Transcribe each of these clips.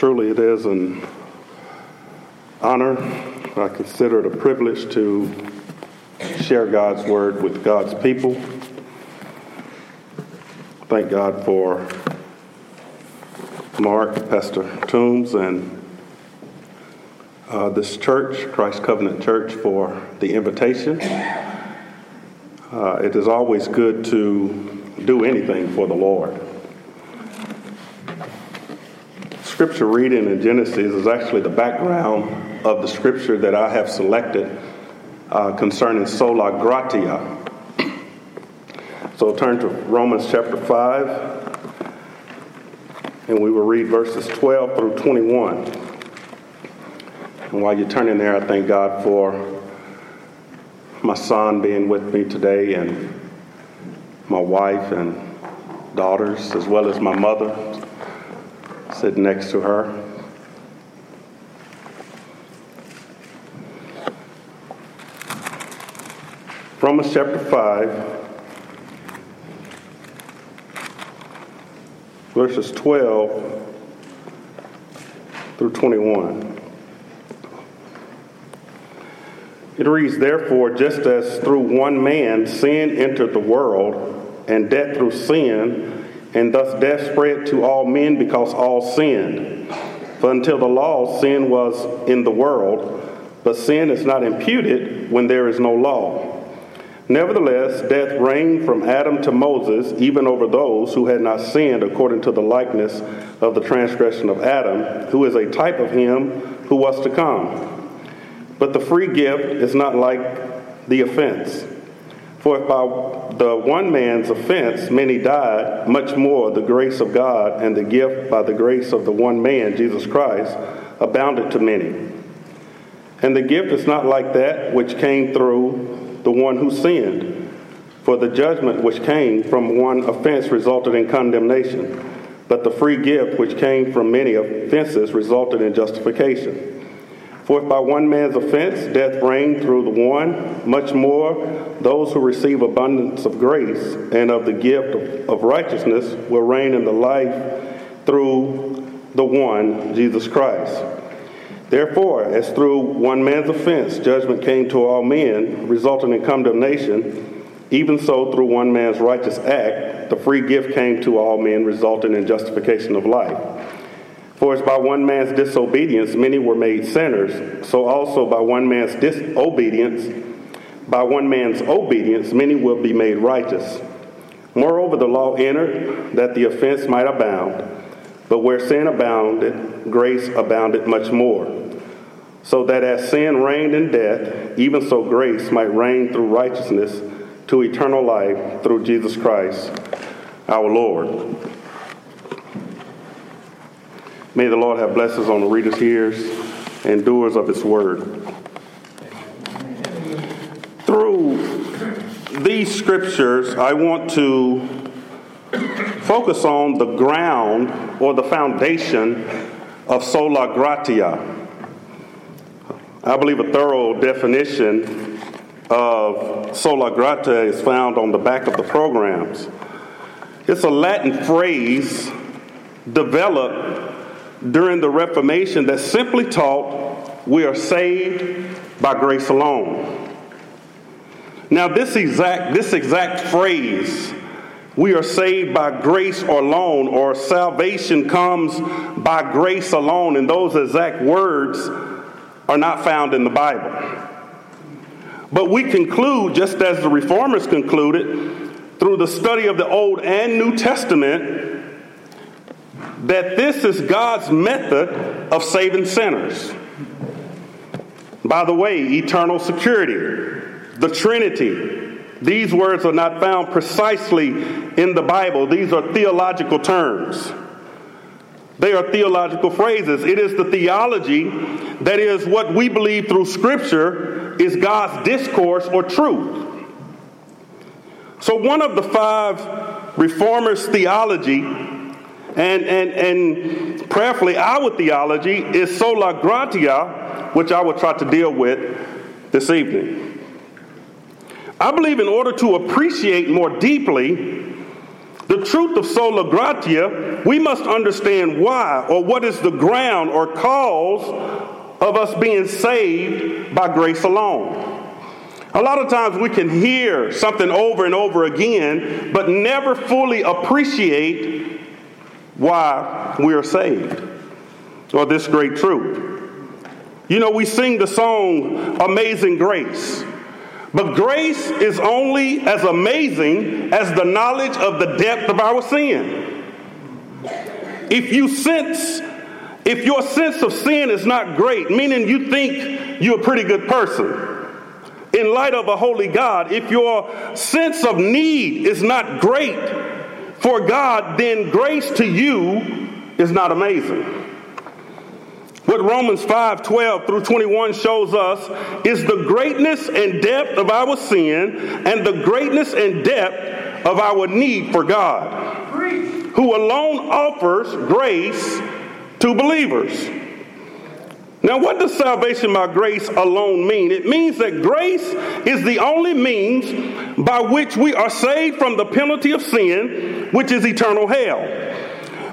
Truly, it is an honor. I consider it a privilege to share God's word with God's people. Thank God for Mark, Pastor Toombs, and uh, this church, Christ Covenant Church, for the invitation. Uh, it is always good to do anything for the Lord. Scripture reading in Genesis is actually the background of the scripture that I have selected uh, concerning sola gratia. So turn to Romans chapter 5, and we will read verses 12 through 21. And while you're turning there, I thank God for my son being with me today, and my wife and daughters, as well as my mother sitting next to her. Romans chapter 5, verses 12 through 21. It reads, Therefore, just as through one man sin entered the world, and death through sin, and thus death spread to all men because all sinned. For until the law, sin was in the world, but sin is not imputed when there is no law. Nevertheless, death reigned from Adam to Moses, even over those who had not sinned according to the likeness of the transgression of Adam, who is a type of him who was to come. But the free gift is not like the offense. For if by the one man's offense many died, much more the grace of God and the gift by the grace of the one man, Jesus Christ, abounded to many. And the gift is not like that which came through the one who sinned. For the judgment which came from one offense resulted in condemnation, but the free gift which came from many offenses resulted in justification. For if by one man's offense death reigned through the one, much more those who receive abundance of grace and of the gift of, of righteousness will reign in the life through the one, Jesus Christ. Therefore, as through one man's offense judgment came to all men, resulting in condemnation, even so through one man's righteous act the free gift came to all men, resulting in justification of life. For as by one man's disobedience many were made sinners, so also by one man's disobedience, by one man's obedience many will be made righteous. Moreover, the law entered that the offense might abound, but where sin abounded, grace abounded much more. So that as sin reigned in death, even so grace might reign through righteousness to eternal life through Jesus Christ our Lord. May the Lord have blessings on the readers' ears and doers of his word. Through these scriptures, I want to focus on the ground or the foundation of sola gratia. I believe a thorough definition of sola gratia is found on the back of the programs. It's a Latin phrase developed during the Reformation that simply taught we are saved by grace alone. Now, this exact, this exact phrase, we are saved by grace alone, or salvation comes by grace alone, and those exact words are not found in the Bible. But we conclude, just as the reformers concluded, through the study of the Old and New Testament, that this is God's method of saving sinners. By the way, eternal security, the Trinity, these words are not found precisely in the Bible. These are theological terms. They are theological phrases. It is the theology that is what we believe through Scripture is God's discourse or truth. So, one of the five reformers' theology and, and, and prayerfully, our theology is sola gratia, which I will try to deal with this evening. I believe in order to appreciate more deeply the truth of sola gratia, we must understand why or what is the ground or cause of us being saved by grace alone. A lot of times we can hear something over and over again, but never fully appreciate why we are saved or this great truth. You know, we sing the song Amazing Grace. But grace is only as amazing as the knowledge of the depth of our sin. If you sense, if your sense of sin is not great, meaning you think you're a pretty good person, in light of a holy God, if your sense of need is not great for God, then grace to you is not amazing. What Romans 5 12 through 21 shows us is the greatness and depth of our sin and the greatness and depth of our need for God, who alone offers grace to believers. Now, what does salvation by grace alone mean? It means that grace is the only means by which we are saved from the penalty of sin, which is eternal hell.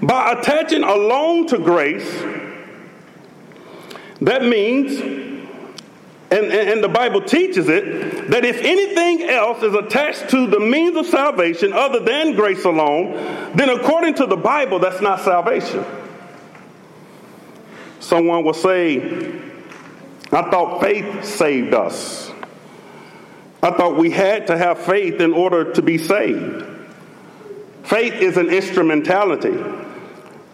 By attaching alone to grace, that means, and, and the Bible teaches it, that if anything else is attached to the means of salvation other than grace alone, then according to the Bible, that's not salvation. Someone will say, I thought faith saved us. I thought we had to have faith in order to be saved. Faith is an instrumentality.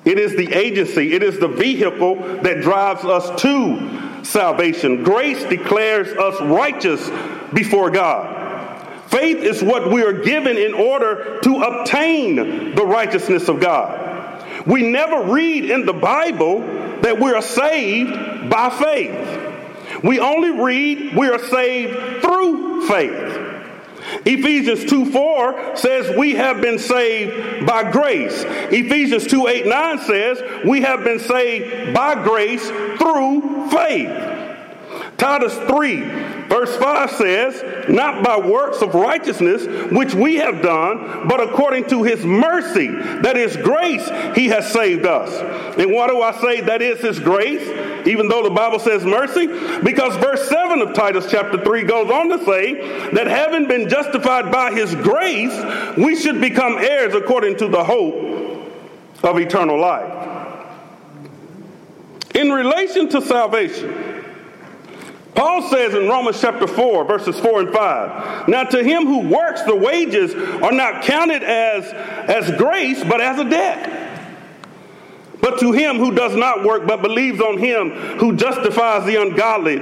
It is the agency, it is the vehicle that drives us to salvation. Grace declares us righteous before God. Faith is what we are given in order to obtain the righteousness of God. We never read in the Bible that we are saved by faith. We only read we are saved through faith. Ephesians 2 4 says we have been saved by grace. Ephesians 2 8 9 says we have been saved by grace through faith. Titus 3, verse 5 says, Not by works of righteousness which we have done, but according to his mercy, that is grace, he has saved us. And why do I say that is his grace, even though the Bible says mercy? Because verse 7 of Titus chapter 3 goes on to say that having been justified by his grace, we should become heirs according to the hope of eternal life. In relation to salvation, Paul says in Romans chapter 4, verses 4 and 5, Now to him who works, the wages are not counted as, as grace, but as a debt. But to him who does not work, but believes on him who justifies the ungodly,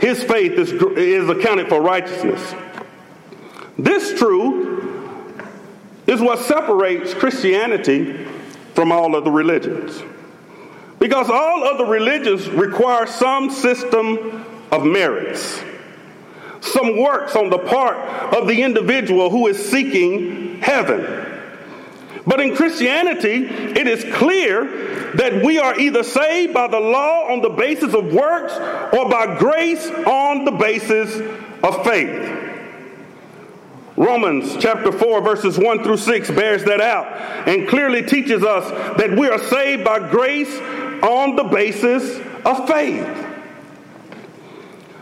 his faith is, is accounted for righteousness. This truth is what separates Christianity from all other religions. Because all other religions require some system of merits, some works on the part of the individual who is seeking heaven. But in Christianity, it is clear that we are either saved by the law on the basis of works or by grace on the basis of faith. Romans chapter 4, verses 1 through 6 bears that out and clearly teaches us that we are saved by grace on the basis of faith.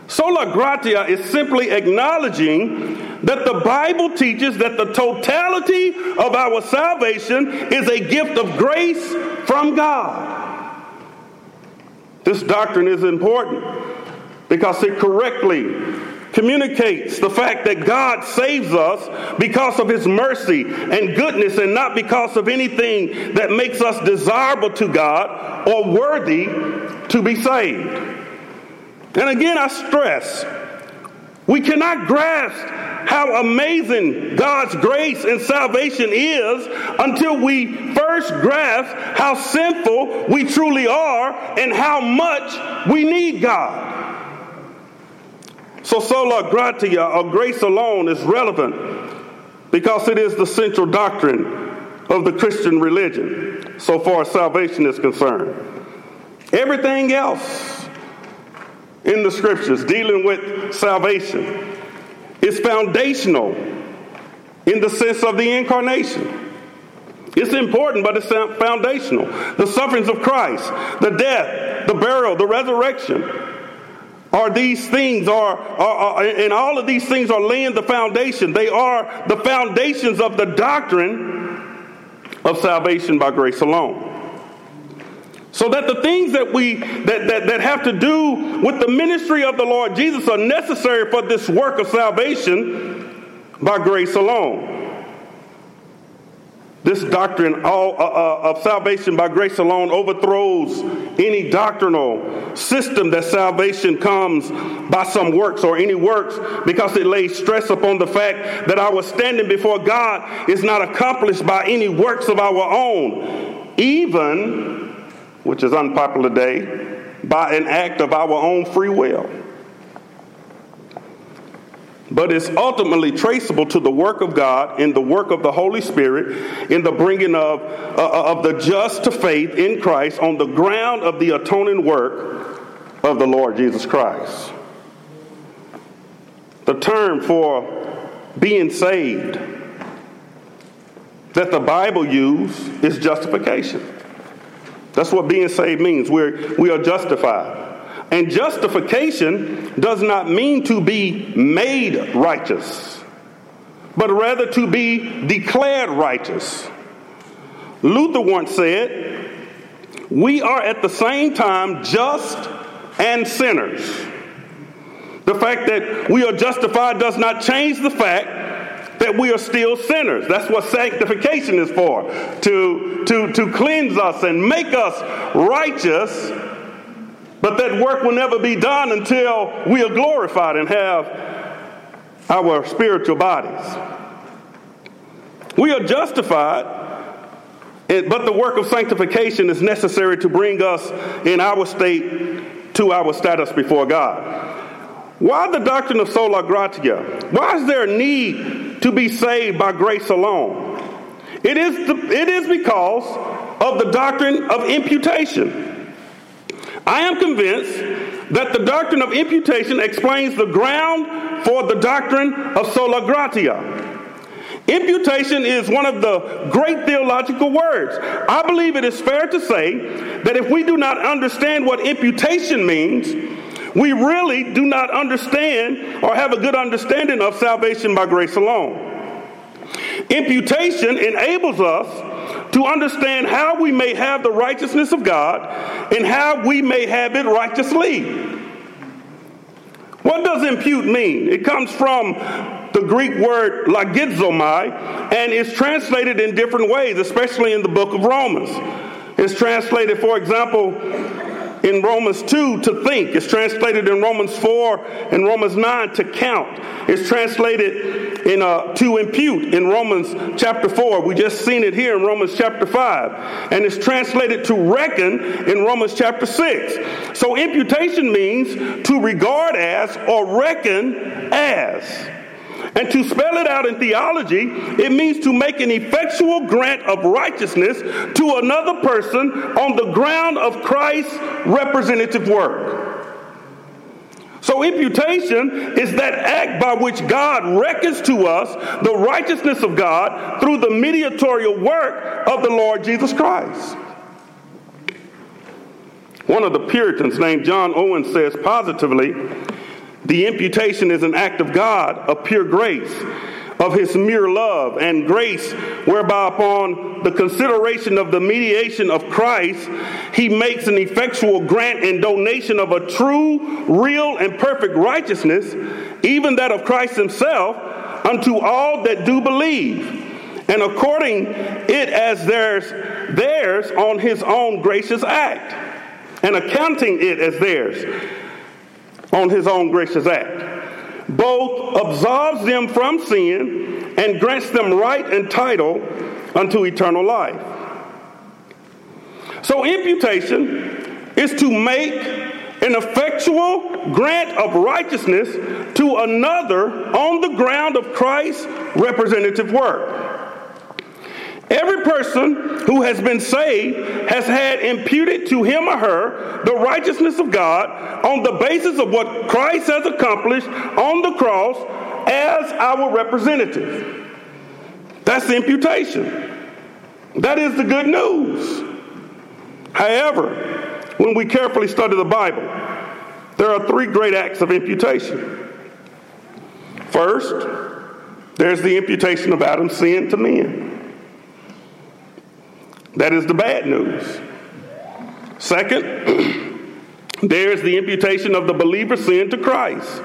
Sola gratia is simply acknowledging that the Bible teaches that the totality of our salvation is a gift of grace from God. This doctrine is important because it correctly communicates the fact that God saves us because of his mercy and goodness and not because of anything that makes us desirable to God or worthy to be saved. And again, I stress, we cannot grasp how amazing God's grace and salvation is until we first grasp how sinful we truly are and how much we need God. So, sola gratia, or grace alone, is relevant because it is the central doctrine of the Christian religion, so far as salvation is concerned. Everything else in the scriptures dealing with salvation It's foundational in the sense of the incarnation. It's important, but it's foundational. The sufferings of Christ, the death, the burial, the resurrection, are these things are, are, are, and all of these things are laying the foundation. They are the foundations of the doctrine of salvation by grace alone. So that the things that we that, that, that have to do with the ministry of the Lord Jesus are necessary for this work of salvation by grace alone. This doctrine all, uh, uh, of salvation by grace alone overthrows any doctrinal system that salvation comes by some works or any works because it lays stress upon the fact that our standing before God is not accomplished by any works of our own, even, which is unpopular today, by an act of our own free will but it's ultimately traceable to the work of God in the work of the Holy Spirit in the bringing of, uh, of the just to faith in Christ on the ground of the atoning work of the Lord Jesus Christ. The term for being saved that the Bible uses is justification. That's what being saved means. We're, we are justified. And justification does not mean to be made righteous, but rather to be declared righteous. Luther once said, We are at the same time just and sinners. The fact that we are justified does not change the fact that we are still sinners. That's what sanctification is for to, to, to cleanse us and make us righteous but that work will never be done until we are glorified and have our spiritual bodies. We are justified, but the work of sanctification is necessary to bring us in our state to our status before God. Why the doctrine of sola gratia? Why is there a need to be saved by grace alone? It is, the, it is because of the doctrine of imputation. I am convinced that the doctrine of imputation explains the ground for the doctrine of sola gratia. Imputation is one of the great theological words. I believe it is fair to say that if we do not understand what imputation means, we really do not understand or have a good understanding of salvation by grace alone. Imputation enables us to understand how we may have the righteousness of God and how we may have it righteously. What does impute mean? It comes from the Greek word logizomai and is translated in different ways, especially in the book of Romans. It's translated, for example, in Romans 2 to think. It's translated in Romans 4 and Romans 9 to count. It's translated in uh, to impute in Romans chapter 4. We just seen it here in Romans chapter 5. And it's translated to reckon in Romans chapter 6. So imputation means to regard as or reckon as. And to spell it out in theology, it means to make an effectual grant of righteousness to another person on the ground of Christ's representative work. So, imputation is that act by which God reckons to us the righteousness of God through the mediatorial work of the Lord Jesus Christ. One of the Puritans named John Owen says positively the imputation is an act of God, of pure grace, of his mere love and grace, whereby upon the consideration of the mediation of Christ, he makes an effectual grant and donation of a true, real, and perfect righteousness, even that of Christ himself, unto all that do believe, and according it as theirs, theirs on his own gracious act, and accounting it as theirs on his own gracious act. Both absolves them from sin and grants them right and title unto eternal life. So, imputation is to make an effectual grant of righteousness to another on the ground of Christ's representative work. Every person who has been saved has had imputed to him or her the righteousness of God on the basis of what Christ has accomplished on the cross as our representative. That's the imputation. That is the good news. However, when we carefully study the Bible, there are three great acts of imputation. First, there's the imputation of Adam's sin to men. That is the bad news. Second, there's the imputation of the believer's sin to Christ.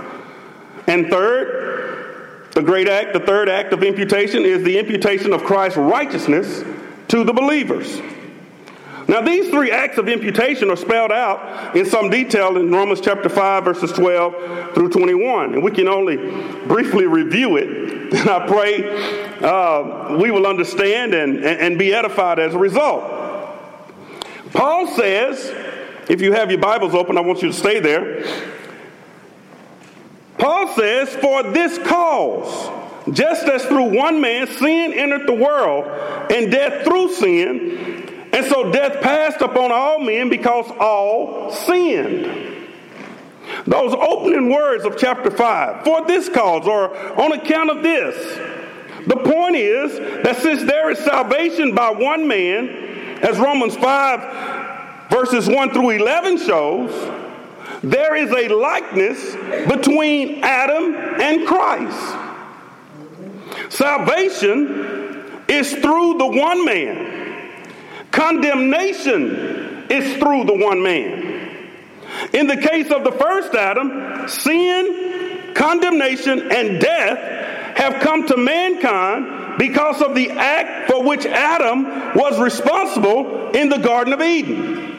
And third, the great act, the third act of imputation is the imputation of Christ's righteousness to the believers. Now, these three acts of imputation are spelled out in some detail in Romans chapter 5, verses 12 through 21. And we can only briefly review it. And I pray uh, we will understand and, and be edified as a result. Paul says, if you have your Bibles open, I want you to stay there. Paul says, For this cause, just as through one man sin entered the world, and death through sin, and so death passed upon all men because all sinned. Those opening words of chapter 5, for this cause, or on account of this. The point is that since there is salvation by one man, as Romans 5, verses 1 through 11 shows, there is a likeness between Adam and Christ. Salvation is through the one man. Condemnation is through the one man. In the case of the first Adam, sin, condemnation, and death have come to mankind because of the act for which Adam was responsible in the Garden of Eden.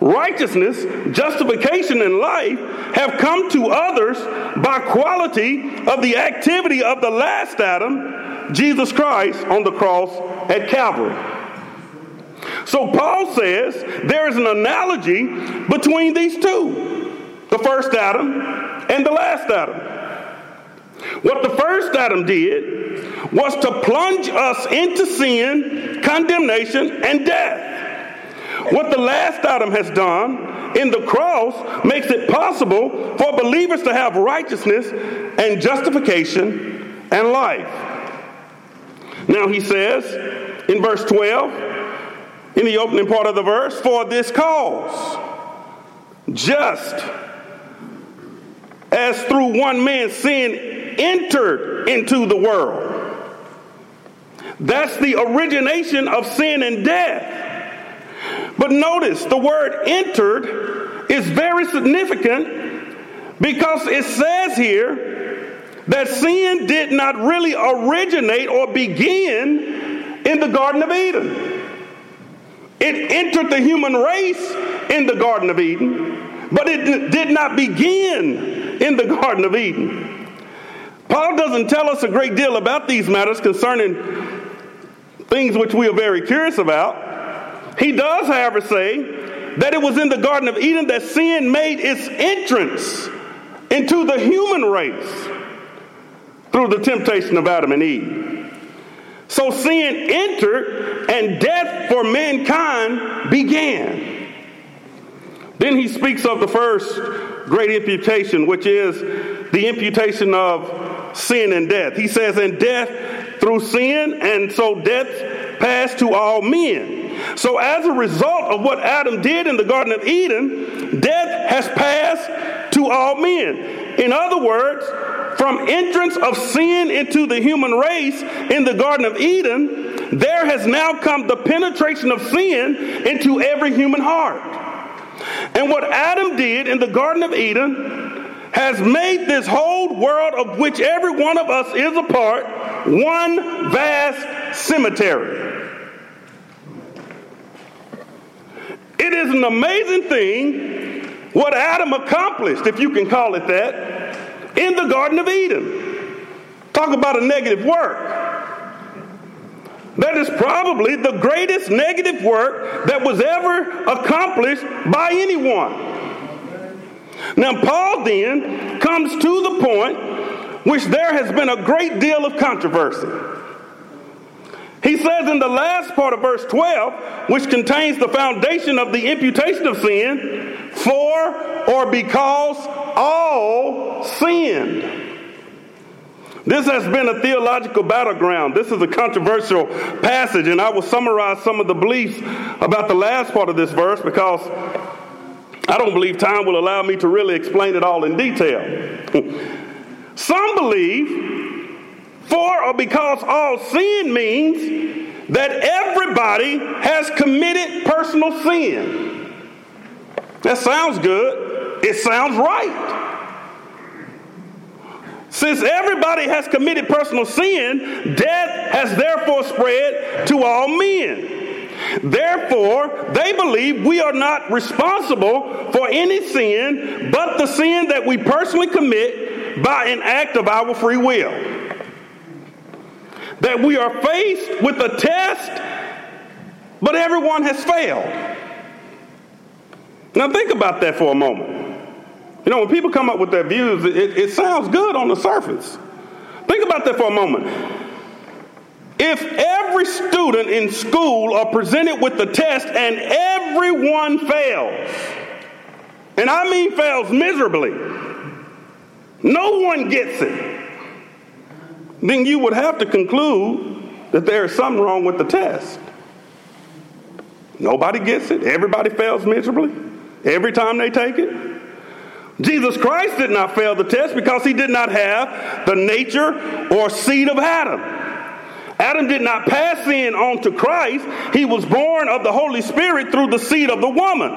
Righteousness, justification, and life have come to others by quality of the activity of the last Adam, Jesus Christ, on the cross at Calvary. So Paul says there is an analogy between these two the first Adam and the last Adam. What the first Adam did was to plunge us into sin, condemnation, and death. What the last Adam has done in the cross makes it possible for believers to have righteousness and justification and life. Now he says in verse 12, in the opening part of the verse, for this cause, just as through one man sin entered into the world. That's the origination of sin and death. But notice the word entered is very significant because it says here that sin did not really originate or begin in the Garden of Eden. It entered the human race in the Garden of Eden, but it did not begin in the Garden of Eden. Paul doesn't tell us a great deal about these matters concerning things which we are very curious about. He does, however, say that it was in the Garden of Eden that sin made its entrance into the human race through the temptation of Adam and Eve. So sin entered and death for mankind began. Then he speaks of the first great imputation, which is the imputation of sin and death. He says, And death through sin, and so death passed to all men. So, as a result of what Adam did in the Garden of Eden, death has passed to all men. In other words, from entrance of sin into the human race in the Garden of Eden, there has now come the penetration of sin into every human heart. And what Adam did in the Garden of Eden has made this whole world of which every one of us is a part one vast cemetery. It is an amazing thing what Adam accomplished, if you can call it that, in the Garden of Eden. Talk about a negative work. That is probably the greatest negative work that was ever accomplished by anyone. Now, Paul then comes to the point which there has been a great deal of controversy. He says in the last part of verse 12, which contains the foundation of the imputation of sin, for or because all sinned. This has been a theological battleground. This is a controversial passage, and I will summarize some of the beliefs about the last part of this verse because I don't believe time will allow me to really explain it all in detail. some believe for or because all sin means that everybody has committed personal sin. That sounds good. It sounds right. Since everybody has committed personal sin, death has therefore spread to all men. Therefore, they believe we are not responsible for any sin but the sin that we personally commit by an act of our free will. That we are faced with a test, but everyone has failed. Now, think about that for a moment. You know, when people come up with their views, it, it sounds good on the surface. Think about that for a moment. If every student in school are presented with the test and everyone fails, and I mean fails miserably, no one gets it, then you would have to conclude that there is something wrong with the test. Nobody gets it, everybody fails miserably every time they take it. Jesus Christ did not fail the test because he did not have the nature or seed of Adam. Adam did not pass sin on to Christ. He was born of the Holy Spirit through the seed of the woman.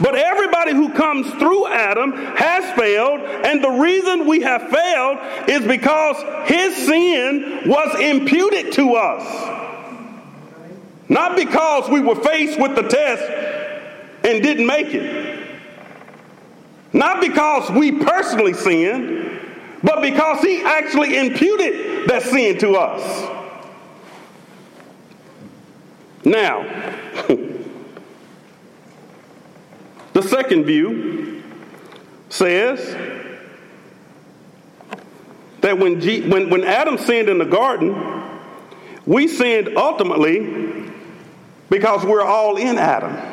But everybody who comes through Adam has failed, and the reason we have failed is because his sin was imputed to us. Not because we were faced with the test and didn't make it. Not because we personally sinned, but because he actually imputed that sin to us. Now, the second view says that when, G- when, when Adam sinned in the garden, we sinned ultimately because we're all in Adam.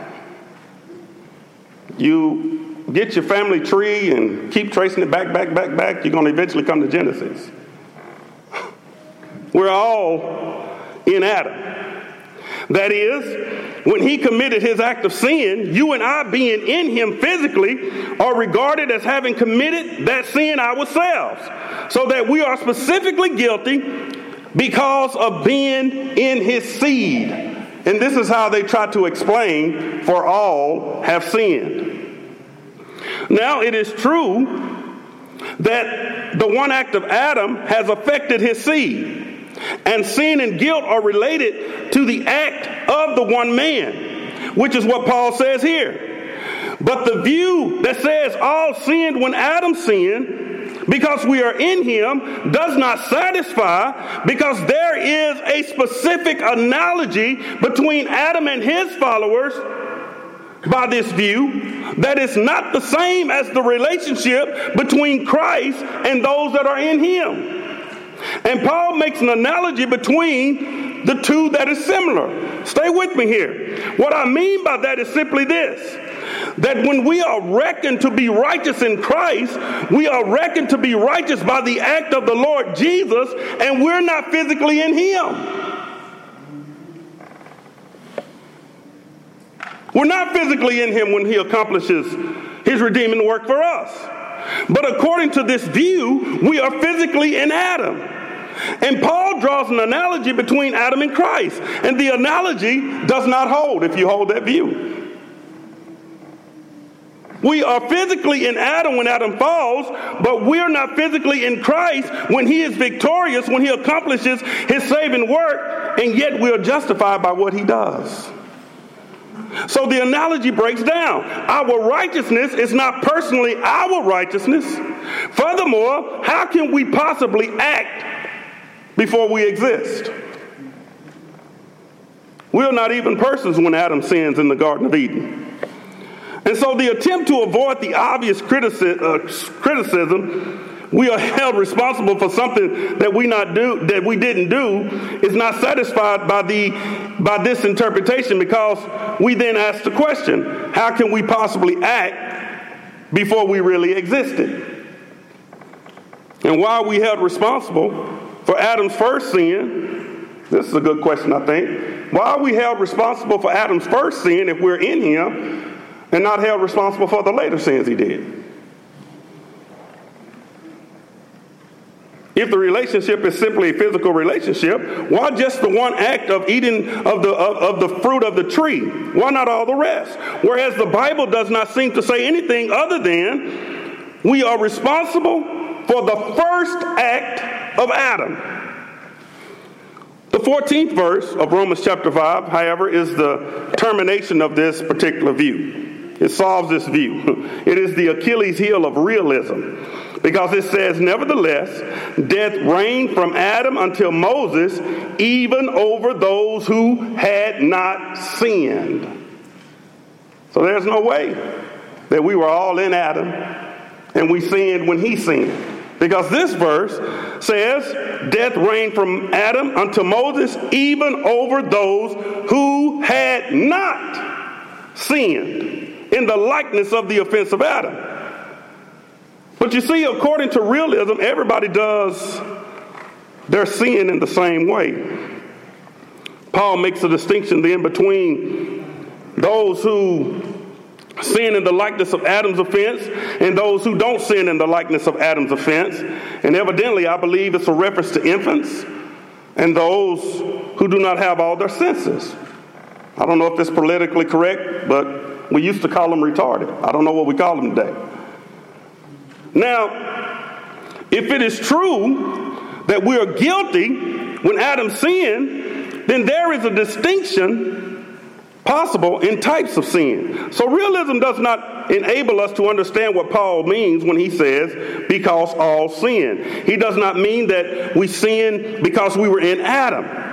You get your family tree and keep tracing it back, back, back, back, you're going to eventually come to Genesis. We're all in Adam. That is, when he committed his act of sin, you and I, being in him physically, are regarded as having committed that sin ourselves. So that we are specifically guilty because of being in his seed. And this is how they try to explain for all have sinned. Now, it is true that the one act of Adam has affected his seed, and sin and guilt are related to the act of the one man, which is what Paul says here. But the view that says all sinned when Adam sinned, because we are in him, does not satisfy because there is a specific analogy between Adam and his followers by this view that is not the same as the relationship between Christ and those that are in Him. And Paul makes an analogy between the two that is similar. Stay with me here. What I mean by that is simply this that when we are reckoned to be righteous in Christ, we are reckoned to be righteous by the act of the Lord Jesus, and we're not physically in Him. We're not physically in him when he accomplishes his redeeming work for us. But according to this view, we are physically in Adam. And Paul draws an analogy between Adam and Christ. And the analogy does not hold if you hold that view. We are physically in Adam when Adam falls, but we're not physically in Christ when he is victorious, when he accomplishes his saving work, and yet we are justified by what he does. So the analogy breaks down. Our righteousness is not personally our righteousness. Furthermore, how can we possibly act before we exist? We are not even persons when Adam sins in the Garden of Eden. And so the attempt to avoid the obvious criticism, uh, criticism we are held responsible for something that we not do that we didn't do is not satisfied by the by this interpretation because we then ask the question how can we possibly act before we really existed And why are we held responsible for Adam's first sin? This is a good question, I think. Why are we held responsible for Adam's first sin if we're in him and not held responsible for the later sins he did? If the relationship is simply a physical relationship, why just the one act of eating of the, of, of, the fruit of the tree? Why not all the rest? Whereas the Bible does not seem to say anything other than we are responsible for the first act of Adam. The 14th verse of Romans chapter 5, however, is the termination of this particular view. It solves this view. It is the Achilles heel of realism. Because it says, Nevertheless, death reigned from Adam until Moses, even over those who had not sinned. So there's no way that we were all in Adam and we sinned when he sinned. Because this verse says, Death reigned from Adam unto Moses, even over those who had not sinned in the likeness of the offense of Adam. But you see, according to realism, everybody does their sin in the same way. Paul makes a distinction then between those who sin in the likeness of Adam's offense and those who don't sin in the likeness of Adam's offense. And evidently, I believe it's a reference to infants and those who do not have all their senses. I don't know if it's politically correct, but we used to call them retarded. I don't know what we call them today. Now, if it is true that we are guilty when Adam sinned, then there is a distinction possible in types of sin. So realism does not enable us to understand what Paul means when he says, because all sin. He does not mean that we sin because we were in Adam.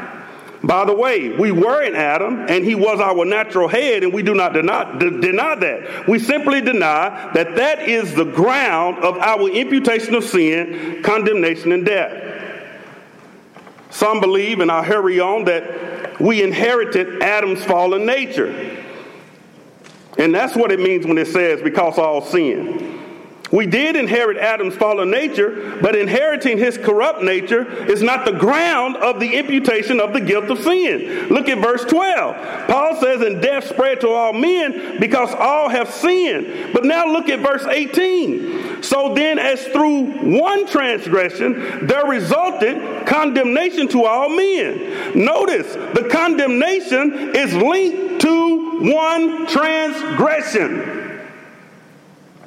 By the way, we were in Adam, and he was our natural head, and we do not deny, d- deny that. We simply deny that that is the ground of our imputation of sin, condemnation, and death. Some believe, and I'll hurry on, that we inherited Adam's fallen nature. And that's what it means when it says, because all sin. We did inherit Adam's fallen nature, but inheriting his corrupt nature is not the ground of the imputation of the guilt of sin. Look at verse 12. Paul says, And death spread to all men because all have sinned. But now look at verse 18. So then, as through one transgression there resulted condemnation to all men. Notice the condemnation is linked to one transgression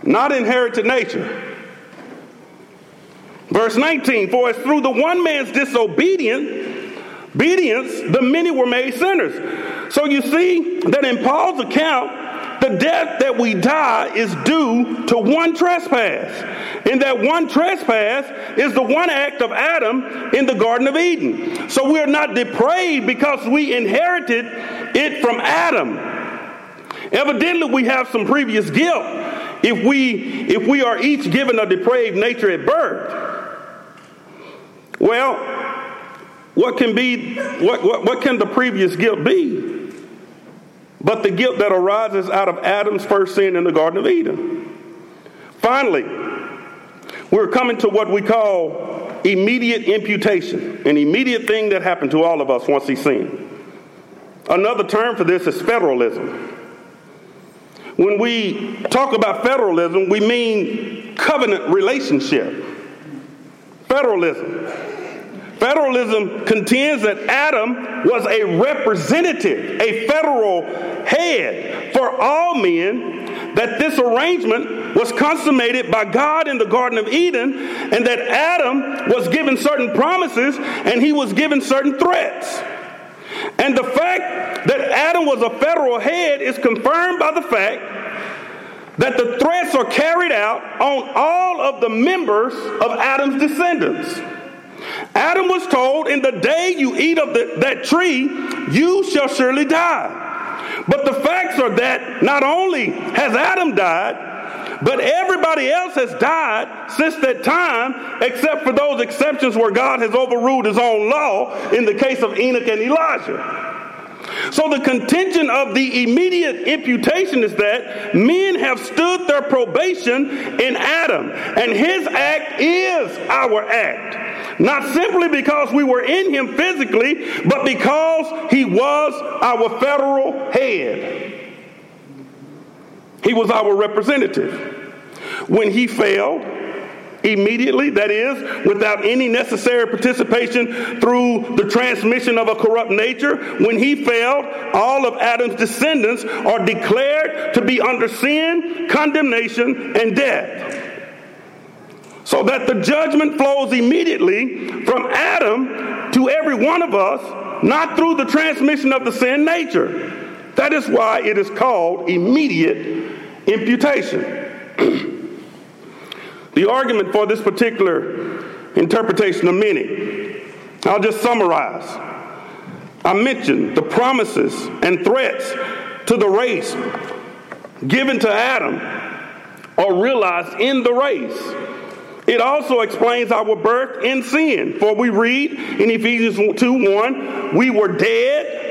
not inherited nature. Verse 19, for as through the one man's disobedience, obedience, the many were made sinners. So you see that in Paul's account, the death that we die is due to one trespass. And that one trespass is the one act of Adam in the Garden of Eden. So we're not depraved because we inherited it from Adam. Evidently, we have some previous guilt if we if we are each given a depraved nature at birth well what can be what, what, what can the previous guilt be? But the guilt that arises out of adam's first sin in the garden of eden. Finally we're coming to what we call immediate imputation an immediate thing that happened to all of us once he sinned. Another term for this is federalism when we talk about federalism, we mean covenant relationship. Federalism. Federalism contends that Adam was a representative, a federal head for all men, that this arrangement was consummated by God in the Garden of Eden, and that Adam was given certain promises and he was given certain threats. And the fact that Adam was a federal head is confirmed by the fact that the threats are carried out on all of the members of Adam's descendants. Adam was told, In the day you eat of the, that tree, you shall surely die. But the facts are that not only has Adam died, but everybody else has died since that time, except for those exceptions where God has overruled his own law in the case of Enoch and Elijah. So the contention of the immediate imputation is that men have stood their probation in Adam, and his act is our act. Not simply because we were in him physically, but because he was our federal head. He was our representative. When he failed, immediately, that is, without any necessary participation through the transmission of a corrupt nature. When he failed, all of Adam's descendants are declared to be under sin, condemnation, and death. So that the judgment flows immediately from Adam to every one of us, not through the transmission of the sin nature. That is why it is called immediate imputation. The argument for this particular interpretation of many, I'll just summarize. I mentioned the promises and threats to the race given to Adam are realized in the race. It also explains our birth in sin. For we read in Ephesians 2 1, we were dead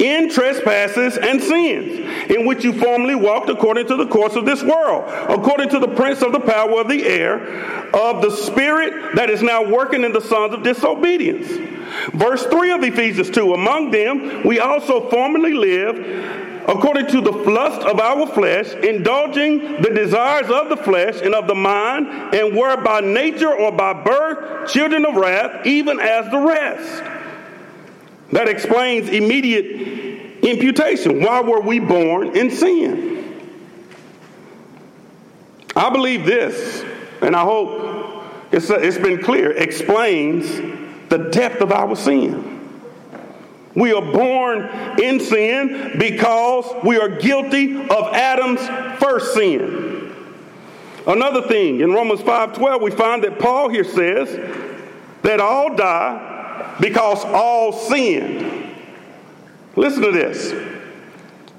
in trespasses and sins, in which you formerly walked according to the course of this world, according to the prince of the power of the air, of the spirit that is now working in the sons of disobedience. Verse 3 of Ephesians 2 Among them we also formerly lived according to the lust of our flesh, indulging the desires of the flesh and of the mind, and were by nature or by birth children of wrath, even as the rest. That explains immediate imputation. Why were we born in sin? I believe this, and I hope it's, uh, it's been clear, explains the depth of our sin. We are born in sin because we are guilty of Adam's first sin. Another thing, in Romans 5:12, we find that Paul here says that all die because all sinned. Listen to this.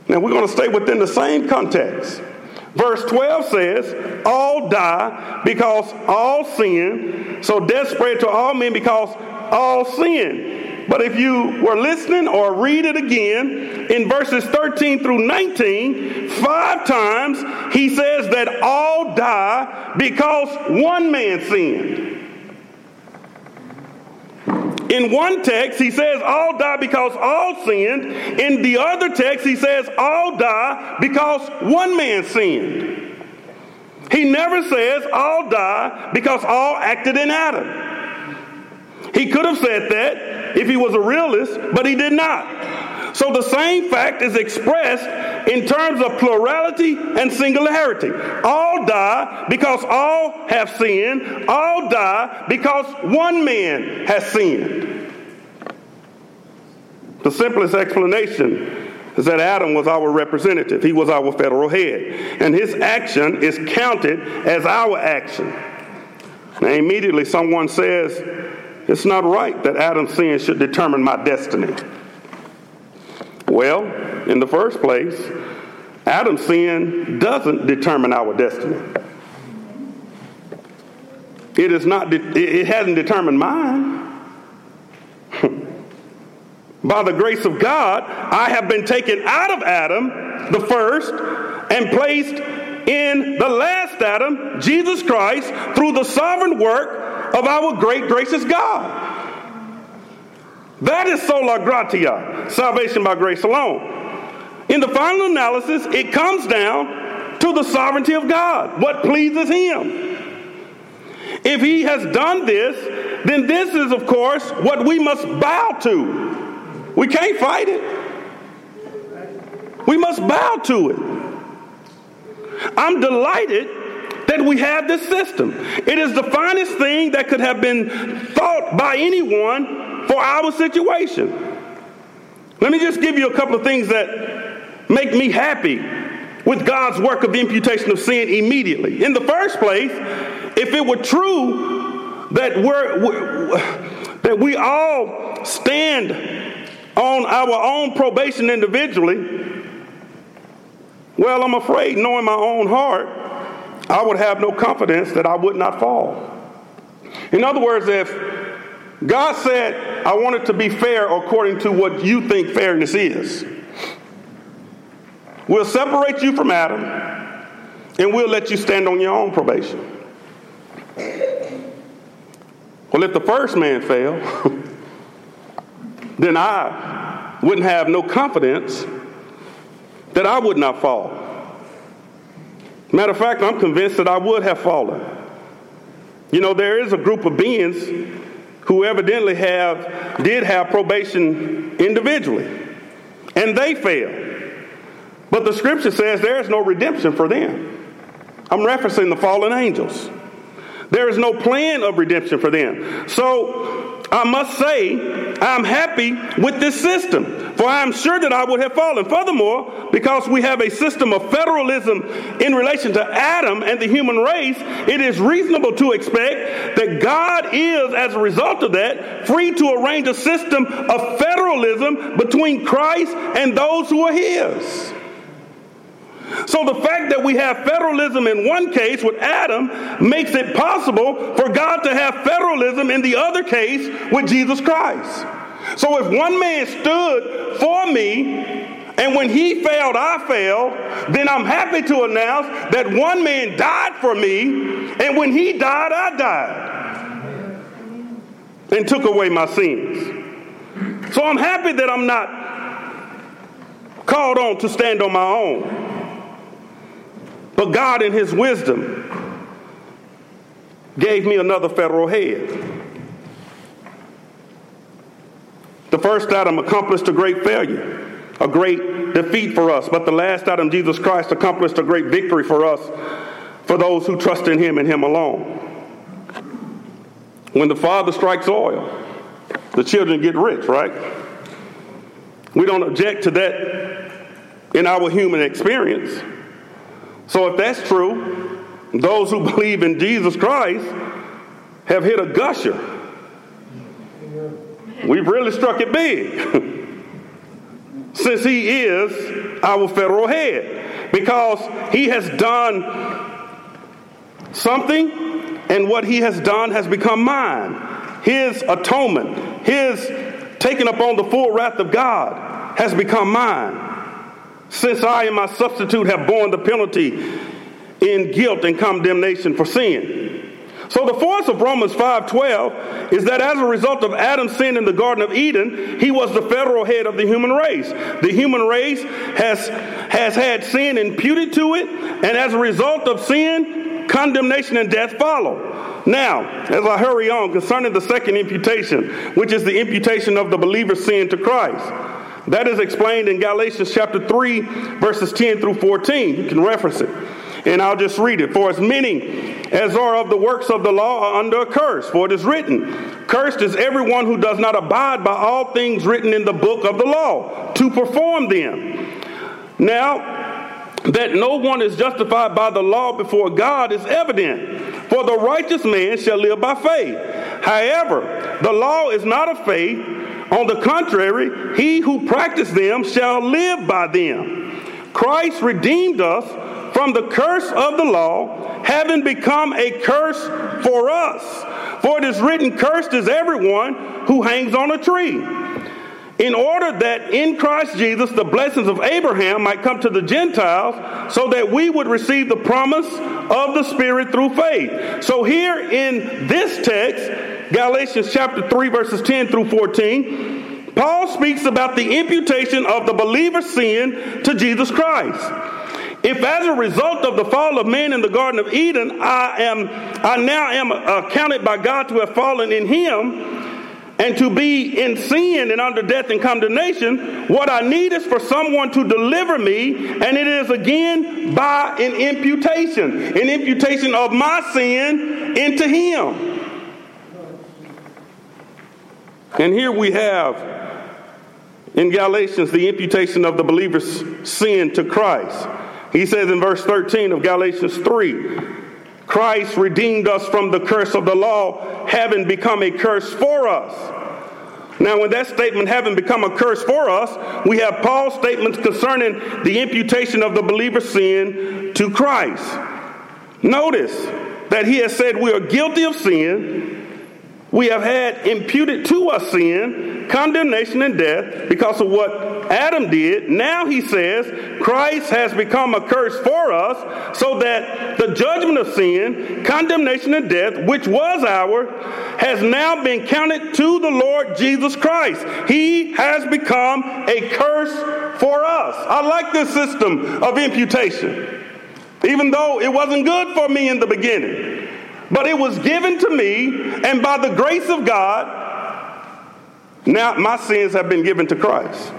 Now we're going to stay within the same context. Verse 12 says, All die because all sin. So death spread to all men because all sin. But if you were listening or read it again, in verses 13 through 19, five times he says that all die because one man sinned. In one text, he says all die because all sinned. In the other text, he says all die because one man sinned. He never says all die because all acted in Adam. He could have said that if he was a realist, but he did not. So the same fact is expressed in terms of plurality and singularity. All die because all have sinned. All die because one man has sinned. The simplest explanation is that Adam was our representative. He was our federal head. And his action is counted as our action. Now, immediately someone says, It's not right that Adam's sin should determine my destiny. Well, in the first place, Adam's sin doesn't determine our destiny. It is not. it hasn't determined mine. By the grace of God, I have been taken out of Adam, the first, and placed in the last Adam, Jesus Christ, through the sovereign work of our great gracious God. That is sola gratia, salvation by grace alone. In the final analysis, it comes down to the sovereignty of God, what pleases Him. If He has done this, then this is, of course, what we must bow to. We can't fight it. We must bow to it. I'm delighted that we have this system. It is the finest thing that could have been thought by anyone for our situation. Let me just give you a couple of things that make me happy with God's work of imputation of sin immediately. In the first place, if it were true that we're, that we all stand on our own probation individually, well, I'm afraid, knowing my own heart, I would have no confidence that I would not fall. In other words, if God said, I want it to be fair according to what you think fairness is. We'll separate you from Adam and we'll let you stand on your own probation. Well, if the first man failed, then I wouldn't have no confidence that I would not fall. Matter of fact, I'm convinced that I would have fallen. You know, there is a group of beings who evidently have did have probation individually, and they failed. But the scripture says there is no redemption for them. I'm referencing the fallen angels. There is no plan of redemption for them. So I must say, I'm happy with this system, for I am sure that I would have fallen. Furthermore, because we have a system of federalism in relation to Adam and the human race, it is reasonable to expect that God is, as a result of that, free to arrange a system of federalism between Christ and those who are His. So the fact that we have federalism in one case with Adam makes it possible for God to have federalism in the other case with Jesus Christ. So if one man stood for me and when he failed, I failed, then I'm happy to announce that one man died for me, and when he died, I died and took away my sins. So I'm happy that I'm not called on to stand on my own. But God, in His wisdom, gave me another federal head. The first Adam accomplished a great failure, a great defeat for us. But the last Adam, Jesus Christ, accomplished a great victory for us, for those who trust in Him and Him alone. When the Father strikes oil, the children get rich, right? We don't object to that in our human experience. So if that's true, those who believe in Jesus Christ have hit a gusher. We've really struck it big. Since he is our federal head. Because he has done something, and what he has done has become mine. His atonement, his taking upon the full wrath of God has become mine since I and my substitute have borne the penalty in guilt and condemnation for sin. So the force of Romans 5:12 is that as a result of Adam's sin in the Garden of Eden, he was the federal head of the human race. The human race has, has had sin imputed to it, and as a result of sin, condemnation and death follow. Now, as I hurry on concerning the second imputation, which is the imputation of the believer's sin to Christ. That is explained in Galatians chapter 3, verses 10 through 14. You can reference it. And I'll just read it. For as many as are of the works of the law are under a curse, for it is written, Cursed is everyone who does not abide by all things written in the book of the law to perform them. Now, that no one is justified by the law before God is evident. For the righteous man shall live by faith. However, the law is not of faith on the contrary, he who practices them shall live by them. Christ redeemed us from the curse of the law, having become a curse for us. For it is written, Cursed is everyone who hangs on a tree. In order that in Christ Jesus the blessings of Abraham might come to the Gentiles, so that we would receive the promise of the Spirit through faith. So, here in this text, Galatians chapter 3, verses 10 through 14, Paul speaks about the imputation of the believer's sin to Jesus Christ. If as a result of the fall of man in the Garden of Eden, I am I now am uh, accounted by God to have fallen in him and to be in sin and under death and condemnation, what I need is for someone to deliver me, and it is again by an imputation, an imputation of my sin into him. And here we have in Galatians the imputation of the believer's sin to Christ. He says in verse 13 of Galatians 3 Christ redeemed us from the curse of the law, having become a curse for us. Now, when that statement having become a curse for us, we have Paul's statements concerning the imputation of the believer's sin to Christ. Notice that he has said we are guilty of sin we have had imputed to us sin, condemnation, and death because of what Adam did. Now he says Christ has become a curse for us so that the judgment of sin, condemnation, and death, which was ours, has now been counted to the Lord Jesus Christ. He has become a curse for us. I like this system of imputation, even though it wasn't good for me in the beginning. But it was given to me, and by the grace of God, now my sins have been given to Christ.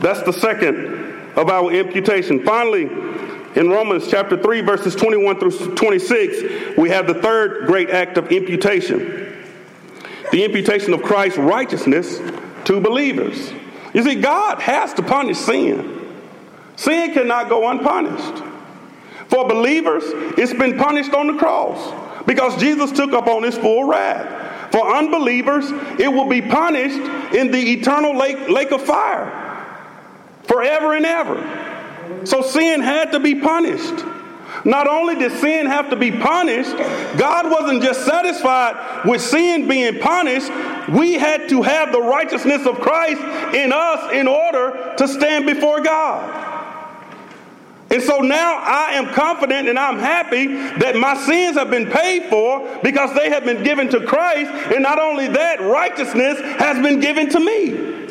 That's the second of our imputation. Finally, in Romans chapter 3, verses 21 through 26, we have the third great act of imputation the imputation of Christ's righteousness to believers. You see, God has to punish sin, sin cannot go unpunished. For believers, it's been punished on the cross because Jesus took up on his full wrath. For unbelievers, it will be punished in the eternal lake, lake of fire forever and ever. So sin had to be punished. Not only did sin have to be punished, God wasn't just satisfied with sin being punished, we had to have the righteousness of Christ in us in order to stand before God. And so now I am confident and I'm happy that my sins have been paid for because they have been given to Christ. And not only that, righteousness has been given to me.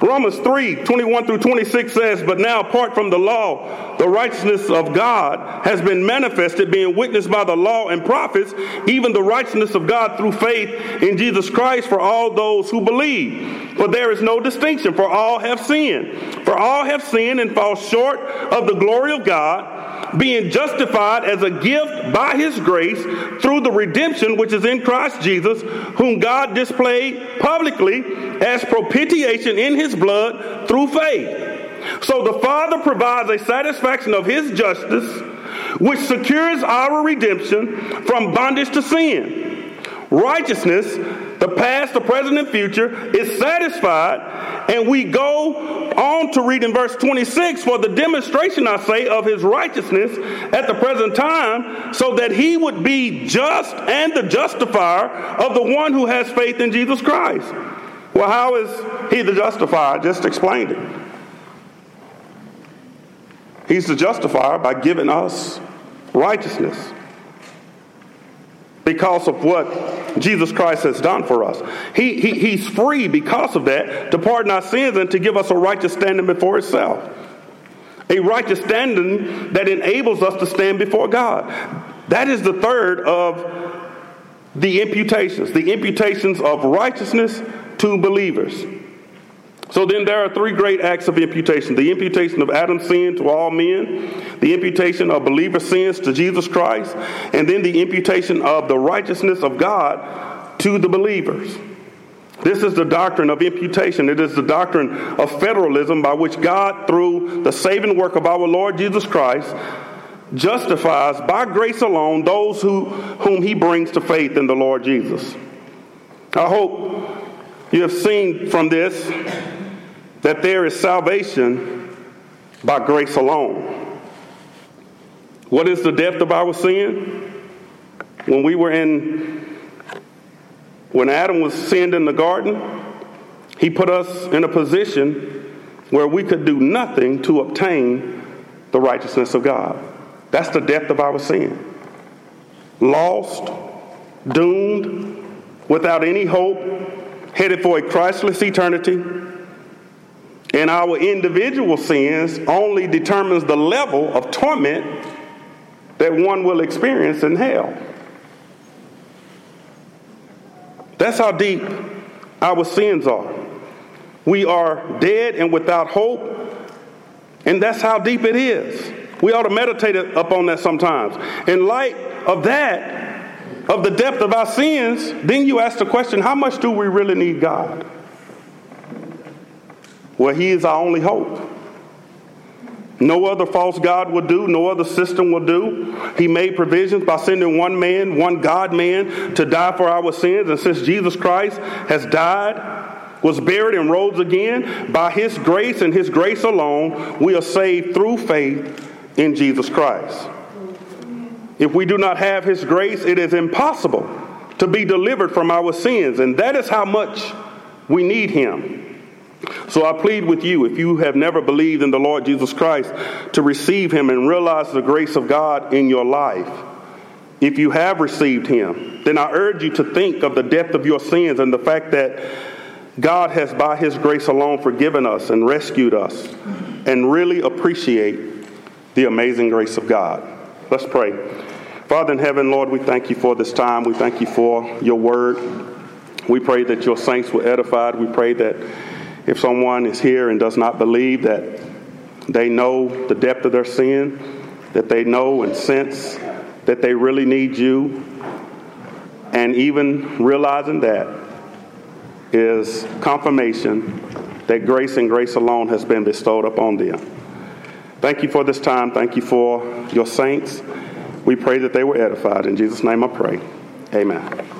Romans 3 21 through 26 says, But now, apart from the law, the righteousness of God has been manifested, being witnessed by the law and prophets, even the righteousness of God through faith in Jesus Christ for all those who believe. For there is no distinction, for all have sinned. For all have sinned and fall short of the glory of God, being justified as a gift by his grace through the redemption which is in Christ Jesus, whom God displayed publicly as propitiation in his blood through faith. So the Father provides a satisfaction of his justice, which secures our redemption from bondage to sin. Righteousness, the past, the present, and future, is satisfied, and we go on to read in verse 26 for the demonstration, I say, of his righteousness at the present time, so that he would be just and the justifier of the one who has faith in Jesus Christ. Well, how is he the justifier? I just explained it. He's the justifier by giving us righteousness because of what Jesus Christ has done for us. He, he, he's free because of that to pardon our sins and to give us a righteous standing before Himself. A righteous standing that enables us to stand before God. That is the third of the imputations, the imputations of righteousness to believers. So then there are three great acts of imputation the imputation of Adam's sin to all men, the imputation of believer sins to Jesus Christ, and then the imputation of the righteousness of God to the believers. This is the doctrine of imputation. It is the doctrine of federalism by which God, through the saving work of our Lord Jesus Christ, justifies by grace alone those who, whom he brings to faith in the Lord Jesus. I hope you have seen from this that there is salvation by grace alone. What is the depth of our sin? When we were in, when Adam was sinned in the garden, he put us in a position where we could do nothing to obtain the righteousness of God. That's the depth of our sin. Lost, doomed, without any hope, headed for a Christless eternity. And our individual sins only determines the level of torment that one will experience in hell. That's how deep our sins are. We are dead and without hope, and that's how deep it is. We ought to meditate upon that sometimes. In light of that, of the depth of our sins, then you ask the question how much do we really need God? Well, He is our only hope. No other false God will do, no other system will do. He made provisions by sending one man, one God man, to die for our sins. And since Jesus Christ has died, was buried, and rose again, by His grace and His grace alone, we are saved through faith in Jesus Christ. If we do not have his grace, it is impossible to be delivered from our sins, and that is how much we need him. So I plead with you, if you have never believed in the Lord Jesus Christ, to receive him and realize the grace of God in your life. If you have received him, then I urge you to think of the depth of your sins and the fact that God has, by his grace alone, forgiven us and rescued us, and really appreciate the amazing grace of God. Let's pray. Father in heaven, Lord, we thank you for this time. We thank you for your word. We pray that your saints were edified. We pray that if someone is here and does not believe that they know the depth of their sin, that they know and sense that they really need you, and even realizing that is confirmation that grace and grace alone has been bestowed upon them. Thank you for this time. Thank you for your saints. We pray that they were edified. In Jesus' name I pray. Amen.